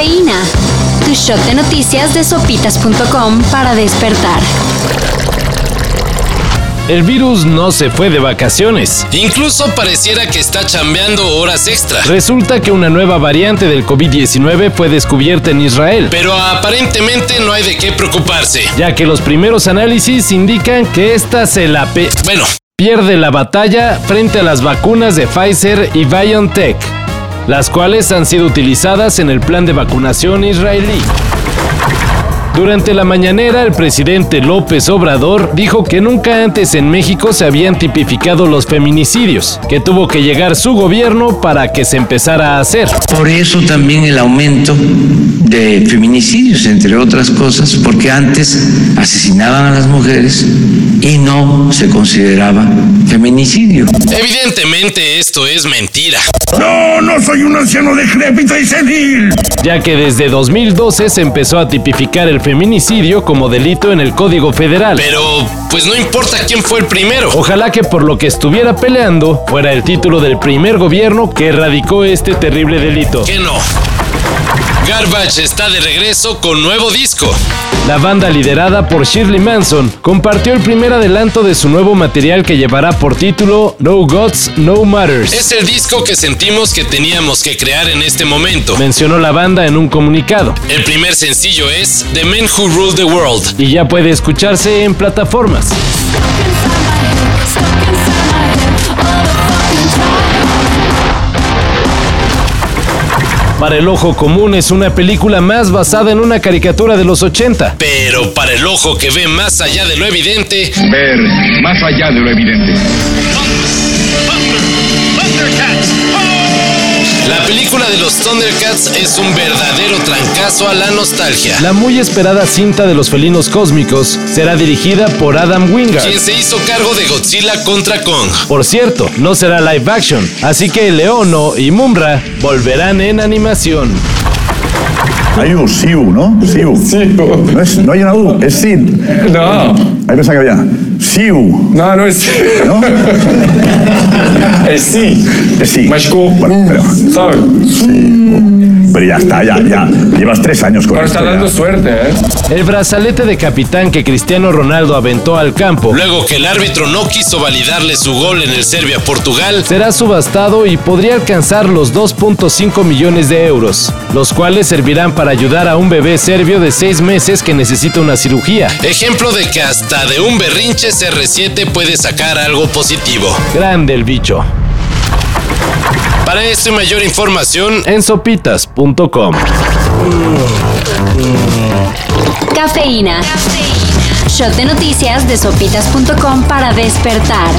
Cafeína. Tu shot de noticias de sopitas.com para despertar. El virus no se fue de vacaciones. Incluso pareciera que está chambeando horas extra. Resulta que una nueva variante del COVID-19 fue descubierta en Israel. Pero aparentemente no hay de qué preocuparse. Ya que los primeros análisis indican que esta se la pe... Bueno, pierde la batalla frente a las vacunas de Pfizer y BioNTech, las cuales han sido utilizadas en el plan de vacunación israelí. Durante la mañanera, el presidente López Obrador dijo que nunca antes en México se habían tipificado los feminicidios, que tuvo que llegar su gobierno para que se empezara a hacer. Por eso también el aumento de feminicidios, entre otras cosas, porque antes asesinaban a las mujeres y no se consideraba feminicidio. evidentemente esto es mentira. No, no soy un anciano decrépito y senil. Ya que desde 2012 se empezó a tipificar el feminicidio como delito en el Código Federal. Pero, pues no importa quién fue el primero. Ojalá que por lo que estuviera peleando fuera el título del primer gobierno que erradicó este terrible delito. Que no. Garbage está de regreso con nuevo disco. La banda liderada por Shirley Manson compartió el primer adelanto de su nuevo material que llevará por título No Gods, No Matters. Es el disco que sentimos que teníamos que crear en este momento. Mencionó la banda en un comunicado. El primer sencillo es The Men Who Rule the World. Y ya puede escucharse en plataformas. Para el ojo común es una película más basada en una caricatura de los 80. Pero para el ojo que ve más allá de lo evidente, Ver más allá de lo evidente. La película de los Thundercats es un verdadero trancazo a la nostalgia. La muy esperada cinta de los felinos cósmicos será dirigida por Adam Wingard. Quien se hizo cargo de Godzilla contra Kong. Por cierto, no será live action, así que Leono y Mumra volverán en animación. Hay un Siu, ¿no? Siu. No, es, no hay una U, es Sid. No, Ahí pensaba que había. Siu. no, no es. ¿No? Es sí. Es sí. Mashku. Bueno, pero, ¿Sabes? Pero ya está, ya, ya. Llevas tres años con Pero esto. está ya. dando suerte, ¿eh? El brazalete de capitán que Cristiano Ronaldo aventó al campo Luego que el árbitro no quiso validarle su gol en el Serbia-Portugal, será subastado y podría alcanzar los 2.5 millones de euros, los cuales servirán para ayudar a un bebé serbio de 6 meses que necesita una cirugía. ejemplo de que hasta de un berrinche CR7 puede sacar algo positivo. Grande el bicho. Para esto y mayor información, En sopitas.com. Cafeína. Shot de noticias de sopitas.com para despertar.